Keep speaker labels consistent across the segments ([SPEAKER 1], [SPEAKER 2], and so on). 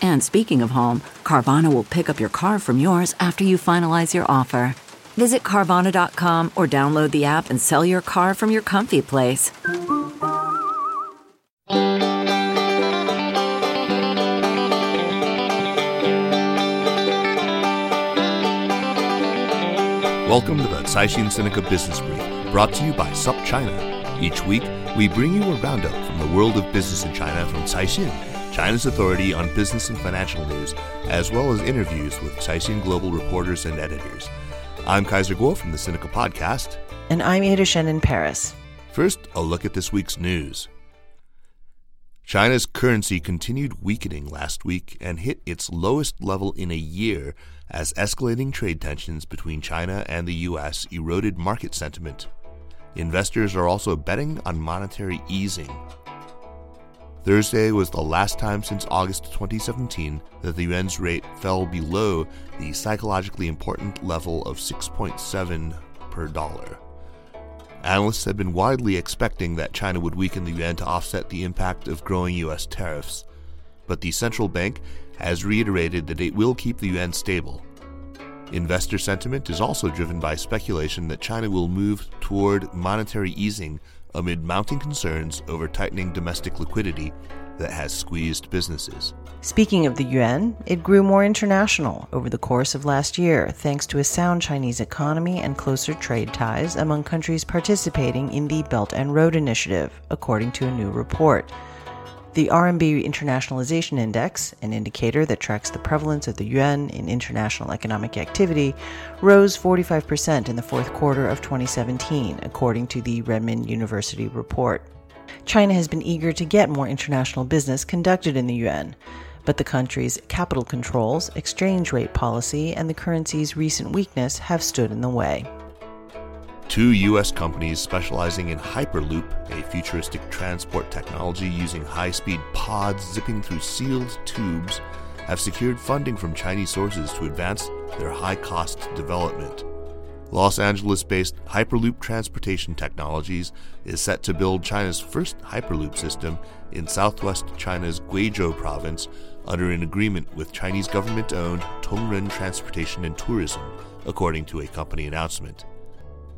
[SPEAKER 1] And speaking of home, Carvana will pick up your car from yours after you finalize your offer. Visit Carvana.com or download the app and sell your car from your comfy place.
[SPEAKER 2] Welcome to the Caixin Sinica Business Brief, brought to you by SupChina. Each week, we bring you a roundup from the world of business in China from Caixin, China's authority on business and financial news, as well as interviews with Caixin Global reporters and editors. I'm Kaiser Kuo from the Sinica Podcast.
[SPEAKER 3] And I'm Ada Shen in Paris.
[SPEAKER 2] First, a look at this week's news. China's currency continued weakening last week and hit its lowest level in a year as escalating trade tensions between China and the U.S. eroded market sentiment. Investors are also betting on monetary easing. Thursday was the last time since August 2017 that the yuan's rate fell below the psychologically important level of 6.7 per dollar. Analysts had been widely expecting that China would weaken the yuan to offset the impact of growing U.S. tariffs, but the central bank has reiterated that it will keep the yuan stable. Investor sentiment is also driven by speculation that China will move toward monetary easing amid mounting concerns over tightening domestic liquidity that has squeezed businesses.
[SPEAKER 3] Speaking of the yuan, it grew more international over the course of last year thanks to a sound Chinese economy and closer trade ties among countries participating in the Belt and Road Initiative, according to a new report. The RMB Internationalization Index, an indicator that tracks the prevalence of the yuan in international economic activity, rose 45% in the fourth quarter of 2017, according to the Renmin University report. China has been eager to get more international business conducted in the yuan but the country's capital controls, exchange rate policy, and the currency's recent weakness have stood in the way.
[SPEAKER 2] Two U.S. companies specializing in Hyperloop, a futuristic transport technology using high speed pods zipping through sealed tubes, have secured funding from Chinese sources to advance their high cost development. Los Angeles based Hyperloop Transportation Technologies is set to build China's first Hyperloop system in southwest China's Guizhou province under an agreement with Chinese government owned Tongren Transportation and Tourism, according to a company announcement.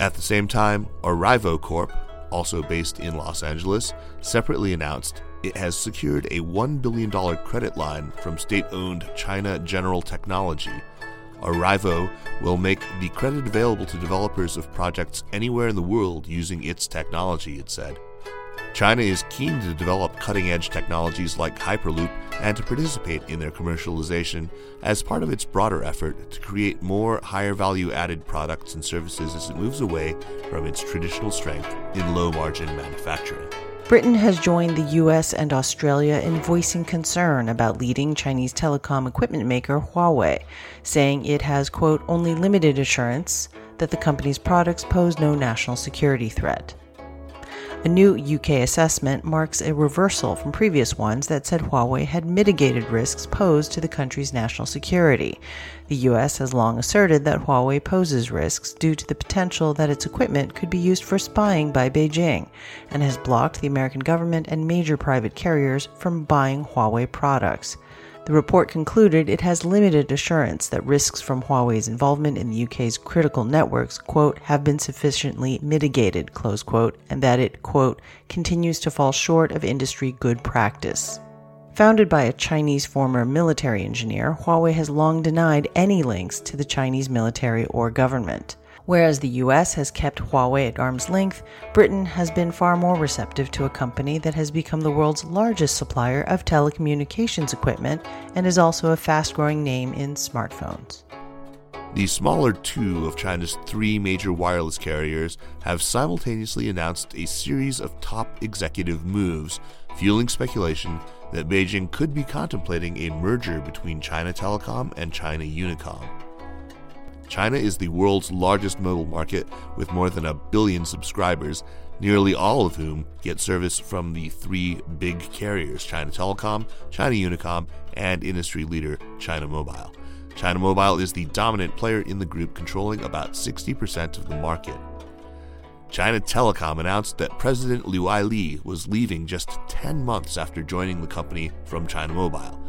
[SPEAKER 2] At the same time, Arrivo Corp, also based in Los Angeles, separately announced it has secured a $1 billion credit line from state owned China General Technology Arrivo will make the credit available to developers of projects anywhere in the world using its technology, it said. China is keen to develop cutting edge technologies like Hyperloop and to participate in their commercialization as part of its broader effort to create more higher value added products and services as it moves away from its traditional strength in low margin manufacturing.
[SPEAKER 3] Britain has joined the US and Australia in voicing concern about leading Chinese telecom equipment maker Huawei, saying it has, quote, only limited assurance that the company's products pose no national security threat. A new UK assessment marks a reversal from previous ones that said Huawei had mitigated risks posed to the country's national security. The US has long asserted that Huawei poses risks due to the potential that its equipment could be used for spying by Beijing, and has blocked the American government and major private carriers from buying Huawei products. The report concluded it has limited assurance that risks from Huawei's involvement in the UK's critical networks, quote, have been sufficiently mitigated, close quote, and that it, quote, continues to fall short of industry good practice. Founded by a Chinese former military engineer, Huawei has long denied any links to the Chinese military or government. Whereas the US has kept Huawei at arm's length, Britain has been far more receptive to a company that has become the world's largest supplier of telecommunications equipment and is also a fast growing name in smartphones.
[SPEAKER 2] The smaller two of China's three major wireless carriers have simultaneously announced a series of top executive moves, fueling speculation that Beijing could be contemplating a merger between China Telecom and China Unicom. China is the world's largest mobile market with more than a billion subscribers, nearly all of whom get service from the three big carriers China Telecom, China Unicom, and industry leader China Mobile. China Mobile is the dominant player in the group, controlling about 60% of the market. China Telecom announced that President Liu Aili was leaving just 10 months after joining the company from China Mobile.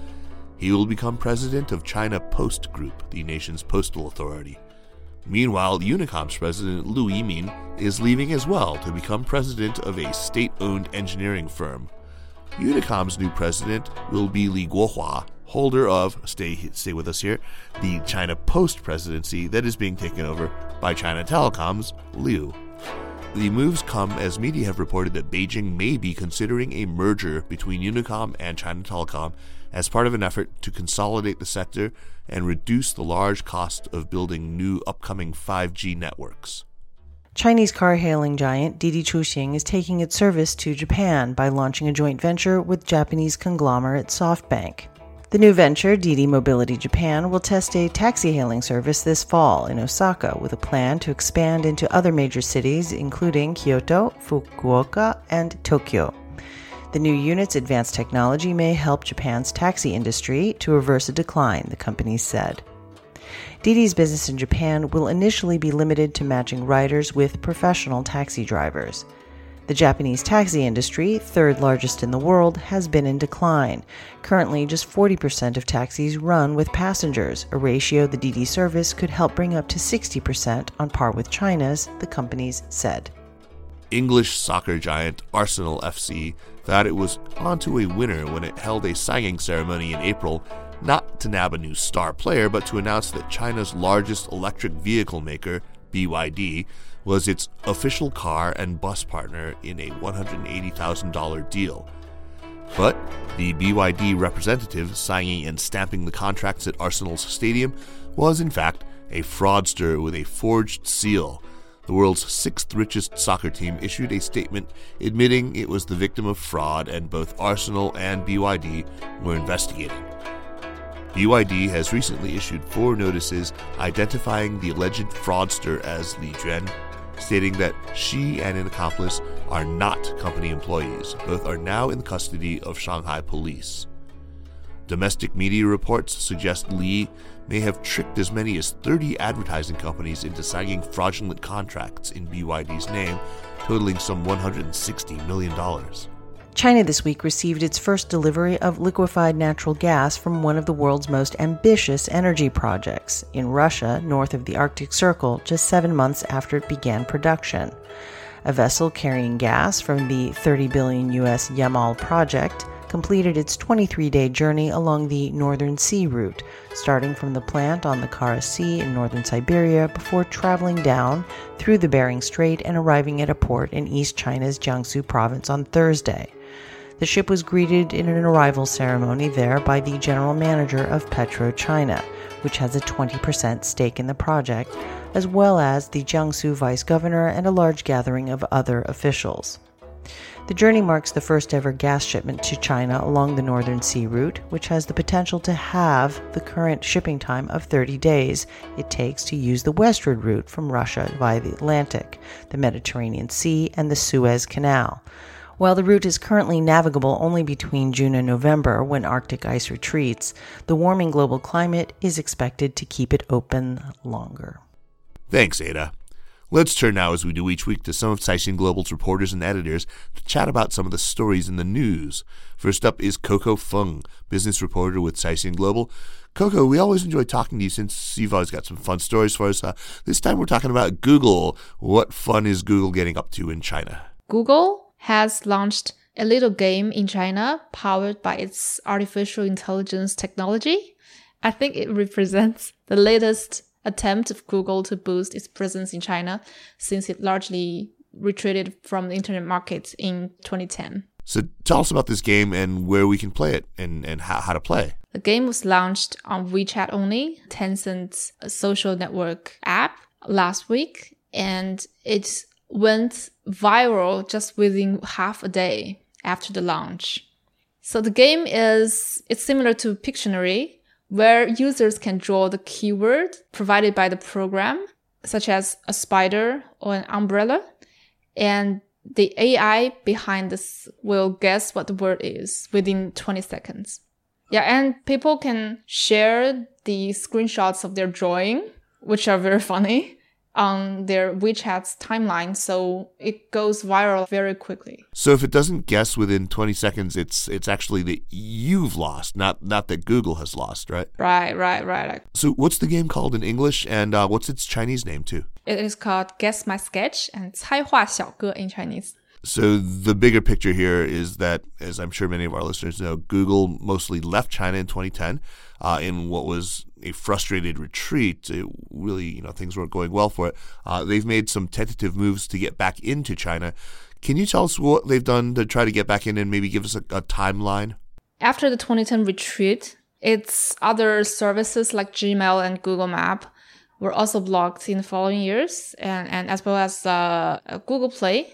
[SPEAKER 2] He will become president of China Post Group, the nation's postal authority. Meanwhile, Unicom's president Lu Yimin is leaving as well to become president of a state owned engineering firm. Unicom's new president will be Li Guohua, holder of, stay, stay with us here, the China Post presidency that is being taken over by China Telecom's Liu. The moves come as media have reported that Beijing may be considering a merger between Unicom and China Telecom as part of an effort to consolidate the sector and reduce the large cost of building new upcoming 5G networks.
[SPEAKER 3] Chinese car hailing giant Didi Chuxing is taking its service to Japan by launching a joint venture with Japanese conglomerate SoftBank. The new venture, Didi Mobility Japan, will test a taxi hailing service this fall in Osaka with a plan to expand into other major cities, including Kyoto, Fukuoka, and Tokyo. The new unit's advanced technology may help Japan's taxi industry to reverse a decline, the company said. Didi's business in Japan will initially be limited to matching riders with professional taxi drivers. The Japanese taxi industry, third largest in the world, has been in decline. Currently, just 40% of taxis run with passengers, a ratio the Didi service could help bring up to 60% on par with China's, the companies said.
[SPEAKER 2] English soccer giant Arsenal FC thought it was onto a winner when it held a signing ceremony in April, not to nab a new star player, but to announce that China's largest electric vehicle maker, BYD, was its official car and bus partner in a $180,000 deal. But the BYD representative signing and stamping the contracts at Arsenal's stadium was, in fact, a fraudster with a forged seal the world's sixth richest soccer team issued a statement admitting it was the victim of fraud and both Arsenal and BYD were investigating. BYD has recently issued four notices identifying the alleged fraudster as Li Juan, stating that she and an accomplice are not company employees. Both are now in custody of Shanghai police. Domestic media reports suggest Li may have tricked as many as 30 advertising companies into signing fraudulent contracts in BYD's name, totaling some $160 million.
[SPEAKER 3] China this week received its first delivery of liquefied natural gas from one of the world's most ambitious energy projects in Russia, north of the Arctic Circle, just seven months after it began production. A vessel carrying gas from the 30 billion US Yamal project completed its 23 day journey along the Northern Sea route, starting from the plant on the Kara Sea in northern Siberia before traveling down through the Bering Strait and arriving at a port in East China's Jiangsu province on Thursday. The ship was greeted in an arrival ceremony there by the general manager of PetroChina, which has a 20% stake in the project, as well as the Jiangsu vice governor and a large gathering of other officials. The journey marks the first ever gas shipment to China along the Northern Sea route, which has the potential to have the current shipping time of 30 days it takes to use the westward route from Russia via the Atlantic, the Mediterranean Sea, and the Suez Canal. While the route is currently navigable only between June and November when Arctic ice retreats, the warming global climate is expected to keep it open longer.
[SPEAKER 2] Thanks, Ada. Let's turn now, as we do each week, to some of Caixin Global's reporters and editors to chat about some of the stories in the news. First up is Coco Feng, business reporter with Caixin Global. Coco, we always enjoy talking to you since you've always got some fun stories for us. Uh, this time we're talking about Google. What fun is Google getting up to in China?
[SPEAKER 4] Google has launched a little game in China powered by its artificial intelligence technology. I think it represents the latest attempt of Google to boost its presence in China since it largely retreated from the internet market in 2010.
[SPEAKER 2] So tell us about this game and where we can play it and, and how, how to play.
[SPEAKER 4] The game was launched on WeChat only, Tencent's social network app, last week, and it went viral just within half a day after the launch. So the game is it's similar to Pictionary, where users can draw the keyword provided by the program, such as a spider or an umbrella, and the AI behind this will guess what the word is within 20 seconds. Yeah, and people can share the screenshots of their drawing, which are very funny, on their WeChat's timeline, so it goes viral very quickly.
[SPEAKER 2] So if it doesn't guess within 20 seconds, it's it's actually that you've lost, not not that Google has lost, right?
[SPEAKER 4] Right, right, right.
[SPEAKER 2] So what's the game called in English, and uh, what's its Chinese name too?
[SPEAKER 4] It is called Guess My Sketch and 猜画小哥 in Chinese.
[SPEAKER 2] So the bigger picture here is that, as I'm sure many of our listeners know, Google mostly left China in 2010 uh, in what was a frustrated retreat. It really, you know, things weren't going well for it. Uh, they've made some tentative moves to get back into China. Can you tell us what they've done to try to get back in and maybe give us a, a timeline?
[SPEAKER 4] After the 2010 retreat, its other services like Gmail and Google Map were also blocked in the following years, and, and as well as uh, Google Play.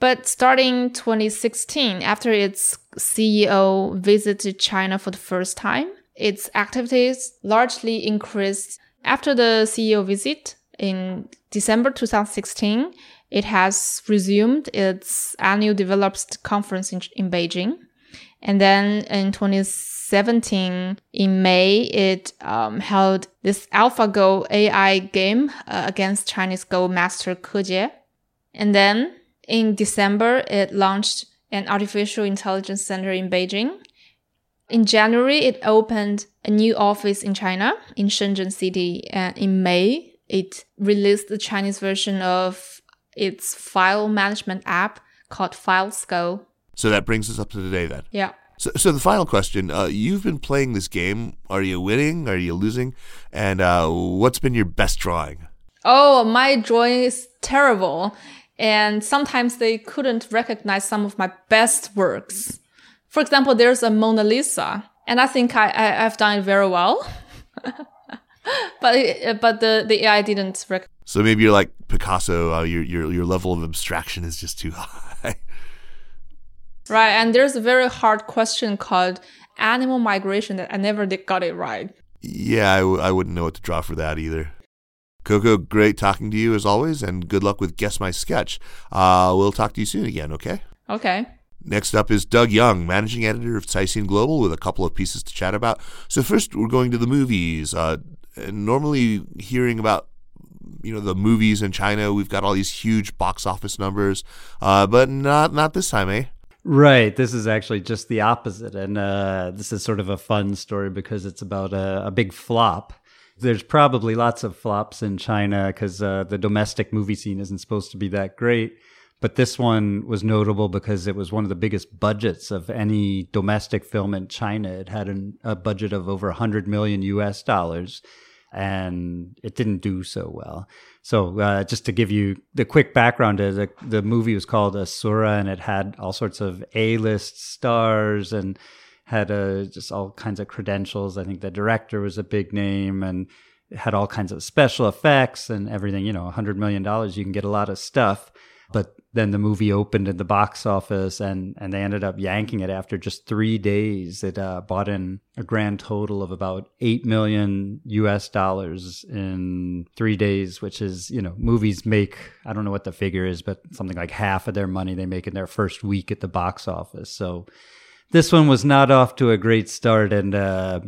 [SPEAKER 4] But starting 2016, after its CEO visited China for the first time, its activities largely increased. After the CEO visit in December 2016, it has resumed its annual developers conference in, in Beijing. And then in 2017, in May, it um, held this AlphaGo AI game uh, against Chinese Go master Ke Jie. And then in December, it launched an artificial intelligence center in Beijing. In January, it opened a new office in China, in Shenzhen City. And in May, it released the Chinese version of its file management app called FilesGo.
[SPEAKER 2] So that brings us up to today then.
[SPEAKER 4] Yeah.
[SPEAKER 2] So, so the final question: uh, You've been playing this game. Are you winning? Are you losing? And uh, what's been your best drawing?
[SPEAKER 4] Oh, my drawing is terrible, and sometimes they couldn't recognize some of my best works. For example, there's a Mona Lisa, and I think I, I have done it very well. but it, but the, the AI didn't recognize.
[SPEAKER 2] So maybe you're like Picasso. Uh, your your your level of abstraction is just too high.
[SPEAKER 4] Right, and there's a very hard question called animal migration that I never did got it right.
[SPEAKER 2] Yeah, I w- I wouldn't know what to draw for that either. Coco, great talking to you as always, and good luck with Guess My Sketch. Uh, we'll talk to you soon again, okay?
[SPEAKER 4] Okay.
[SPEAKER 2] Next up is Doug Young, managing editor of Caixin Global, with a couple of pieces to chat about. So first, we're going to the movies. Uh, normally, hearing about you know the movies in China, we've got all these huge box office numbers, uh, but not not this time, eh?
[SPEAKER 5] Right. This is actually just the opposite. And uh, this is sort of a fun story because it's about a, a big flop. There's probably lots of flops in China because uh, the domestic movie scene isn't supposed to be that great. But this one was notable because it was one of the biggest budgets of any domestic film in China. It had an, a budget of over 100 million US dollars and it didn't do so well. So, uh, just to give you the quick background, uh, the, the movie was called Asura, and it had all sorts of A-list stars and had uh, just all kinds of credentials. I think the director was a big name, and had all kinds of special effects and everything. You know, hundred million dollars, you can get a lot of stuff. But then the movie opened in the box office and, and they ended up yanking it after just three days. It uh, bought in a grand total of about 8 million US dollars in three days, which is, you know, movies make, I don't know what the figure is, but something like half of their money they make in their first week at the box office. So this one was not off to a great start and uh,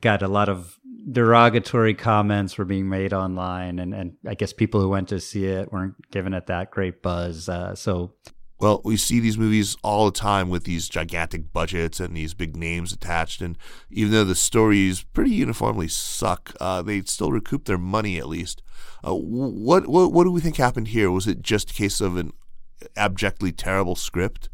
[SPEAKER 5] got a lot of derogatory comments were being made online, and, and I guess people who went to see it weren't giving it that great buzz. Uh, so,
[SPEAKER 2] well, we see these movies all the time with these gigantic budgets and these big names attached, and even though the stories pretty uniformly suck, uh, they still recoup their money at least. Uh, what what what do we think happened here? Was it just a case of an abjectly terrible script?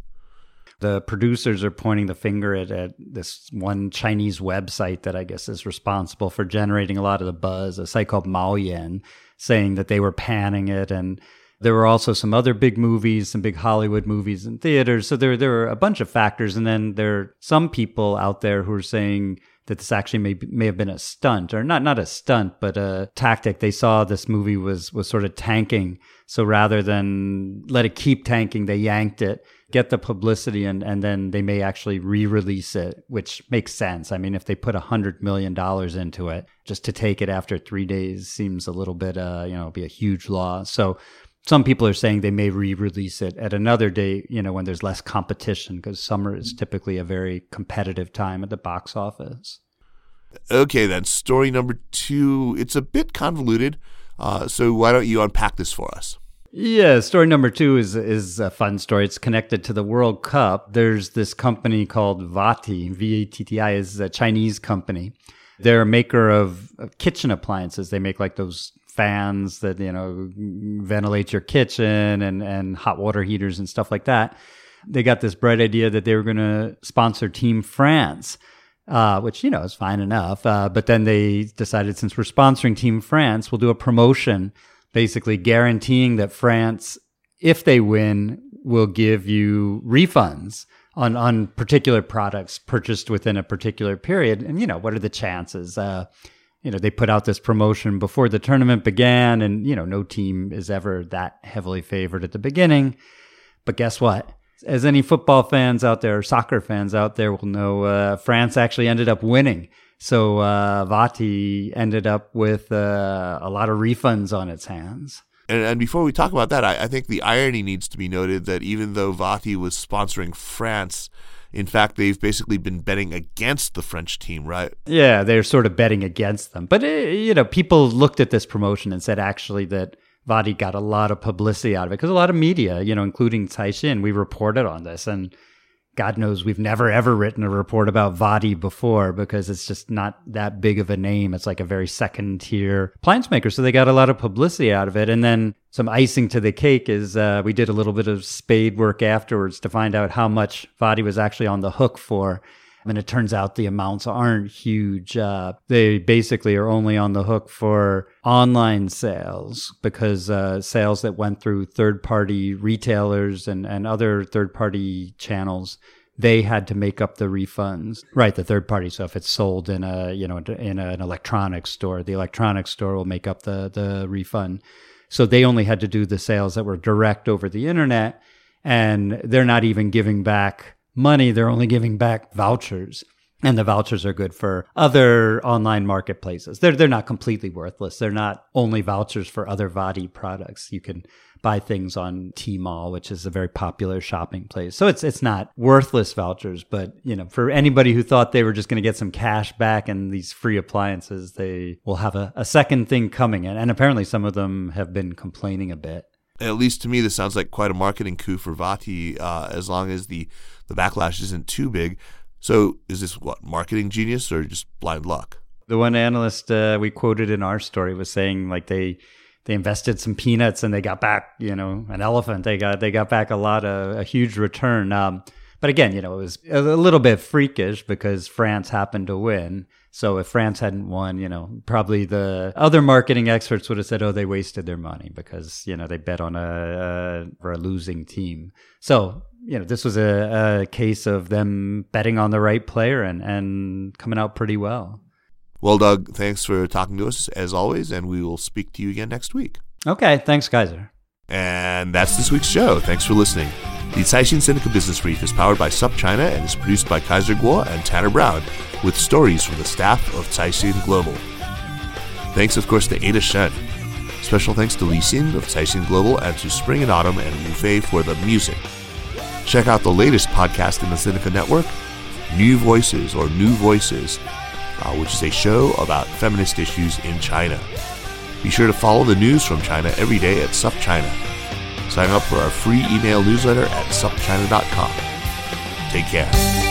[SPEAKER 5] The producers are pointing the finger at, at this one Chinese website that I guess is responsible for generating a lot of the buzz, a site called Maoyan, saying that they were panning it and there were also some other big movies, some big Hollywood movies in theaters. So there, there were a bunch of factors. And then there are some people out there who are saying that this actually may, may have been a stunt or not, not a stunt, but a tactic. They saw this movie was, was sort of tanking. So rather than let it keep tanking, they yanked it, get the publicity, and, and then they may actually re release it, which makes sense. I mean, if they put a $100 million into it, just to take it after three days seems a little bit, uh, you know, be a huge loss. So some people are saying they may re-release it at another day, you know, when there's less competition because summer is typically a very competitive time at the box office.
[SPEAKER 2] Okay, then story number two. It's a bit convoluted, uh, so why don't you unpack this for us?
[SPEAKER 5] Yeah, story number two is is a fun story. It's connected to the World Cup. There's this company called Vatti, V A T T I, is a Chinese company. They're a maker of, of kitchen appliances. They make like those fans that you know ventilate your kitchen and and hot water heaters and stuff like that. They got this bright idea that they were going to sponsor Team France. Uh, which you know is fine enough. Uh, but then they decided since we're sponsoring Team France, we'll do a promotion, basically guaranteeing that France, if they win, will give you refunds on on particular products purchased within a particular period. And you know what are the chances? Uh, you know, they put out this promotion before the tournament began, and, you know, no team is ever that heavily favored at the beginning. But guess what? As any football fans out there, soccer fans out there will know, uh, France actually ended up winning. So uh, Vatti ended up with uh, a lot of refunds on its hands.
[SPEAKER 2] And, and before we talk about that, I, I, think the irony needs to be noted that even though Vatti was sponsoring France, in fact, they've basically been betting against the French team, right?
[SPEAKER 5] Yeah, they're sort of betting against them. But, uh, you know, people looked at this promotion and said actually that Vatti got a lot of publicity out of it because a lot of media, you know, including Caixin, we reported on this. And God knows we've never ever written a report about Vatti before because it's just not that big of a name. It's like a very second tier appliance maker. So they got a lot of publicity out of it. And then some icing to the cake is uh, we did a little bit of spade work afterwards to find out how much Vatti was actually on the hook for. And it turns out the amounts aren't huge. Uh, they basically are only on the hook for online sales because uh, sales that went through third party retailers and, and other third party channels they had to make up the refunds right the third party so if it's sold in a you know in an electronics store the electronics store will make up the the refund so they only had to do the sales that were direct over the internet and they're not even giving back money, they're only giving back vouchers. And the vouchers are good for other online marketplaces. They're they're not completely worthless. They're not only vouchers for other Vatti products. You can buy things on Tmall, which is a very popular shopping place. So it's it's not worthless vouchers, but you know, for anybody who thought they were just going to get some cash back and these free appliances, they will have a, a second thing coming. And, and apparently some of them have been complaining a bit
[SPEAKER 2] at least to me, this sounds like quite a marketing coup for Vatti. uh, as long as the, the backlash isn't too big. So, is this what marketing genius or just blind luck?
[SPEAKER 5] The one analyst uh, we quoted in our story was saying like they they invested some peanuts and they got back, you know, an elephant. They got they got back a lot of a huge return. Um, but again, you know, it was a little bit freakish because France happened to win. So if France hadn't won, you know, probably the other marketing experts would have said, "Oh, they wasted their money because you know they bet on a, a, a losing team." So you know, this was a, a case of them betting on the right player and and coming out pretty well.
[SPEAKER 2] Well, Doug, thanks for talking to us as always, and we will speak to you again next week.
[SPEAKER 5] Okay, thanks, Kaiser.
[SPEAKER 2] And that's this week's show. Thanks for listening. The Caixin Sinica Business Brief is powered by SupChina and is produced by Kaiser Kuo and Tanner Brown, with stories from the staff of Caixin Global. Thanks, of course, to Ada Shen. Special thanks to Li Xin of Caixin Global and to Spring and Autumn and Wu Fei for the music. Check out the latest podcast in the Sinica Network, NüVoices or New Voices, uh, which is a show about feminist issues in China. Be sure to follow the news from China every day at SupChina. Sign up for our free email newsletter at supchina.com. Take care.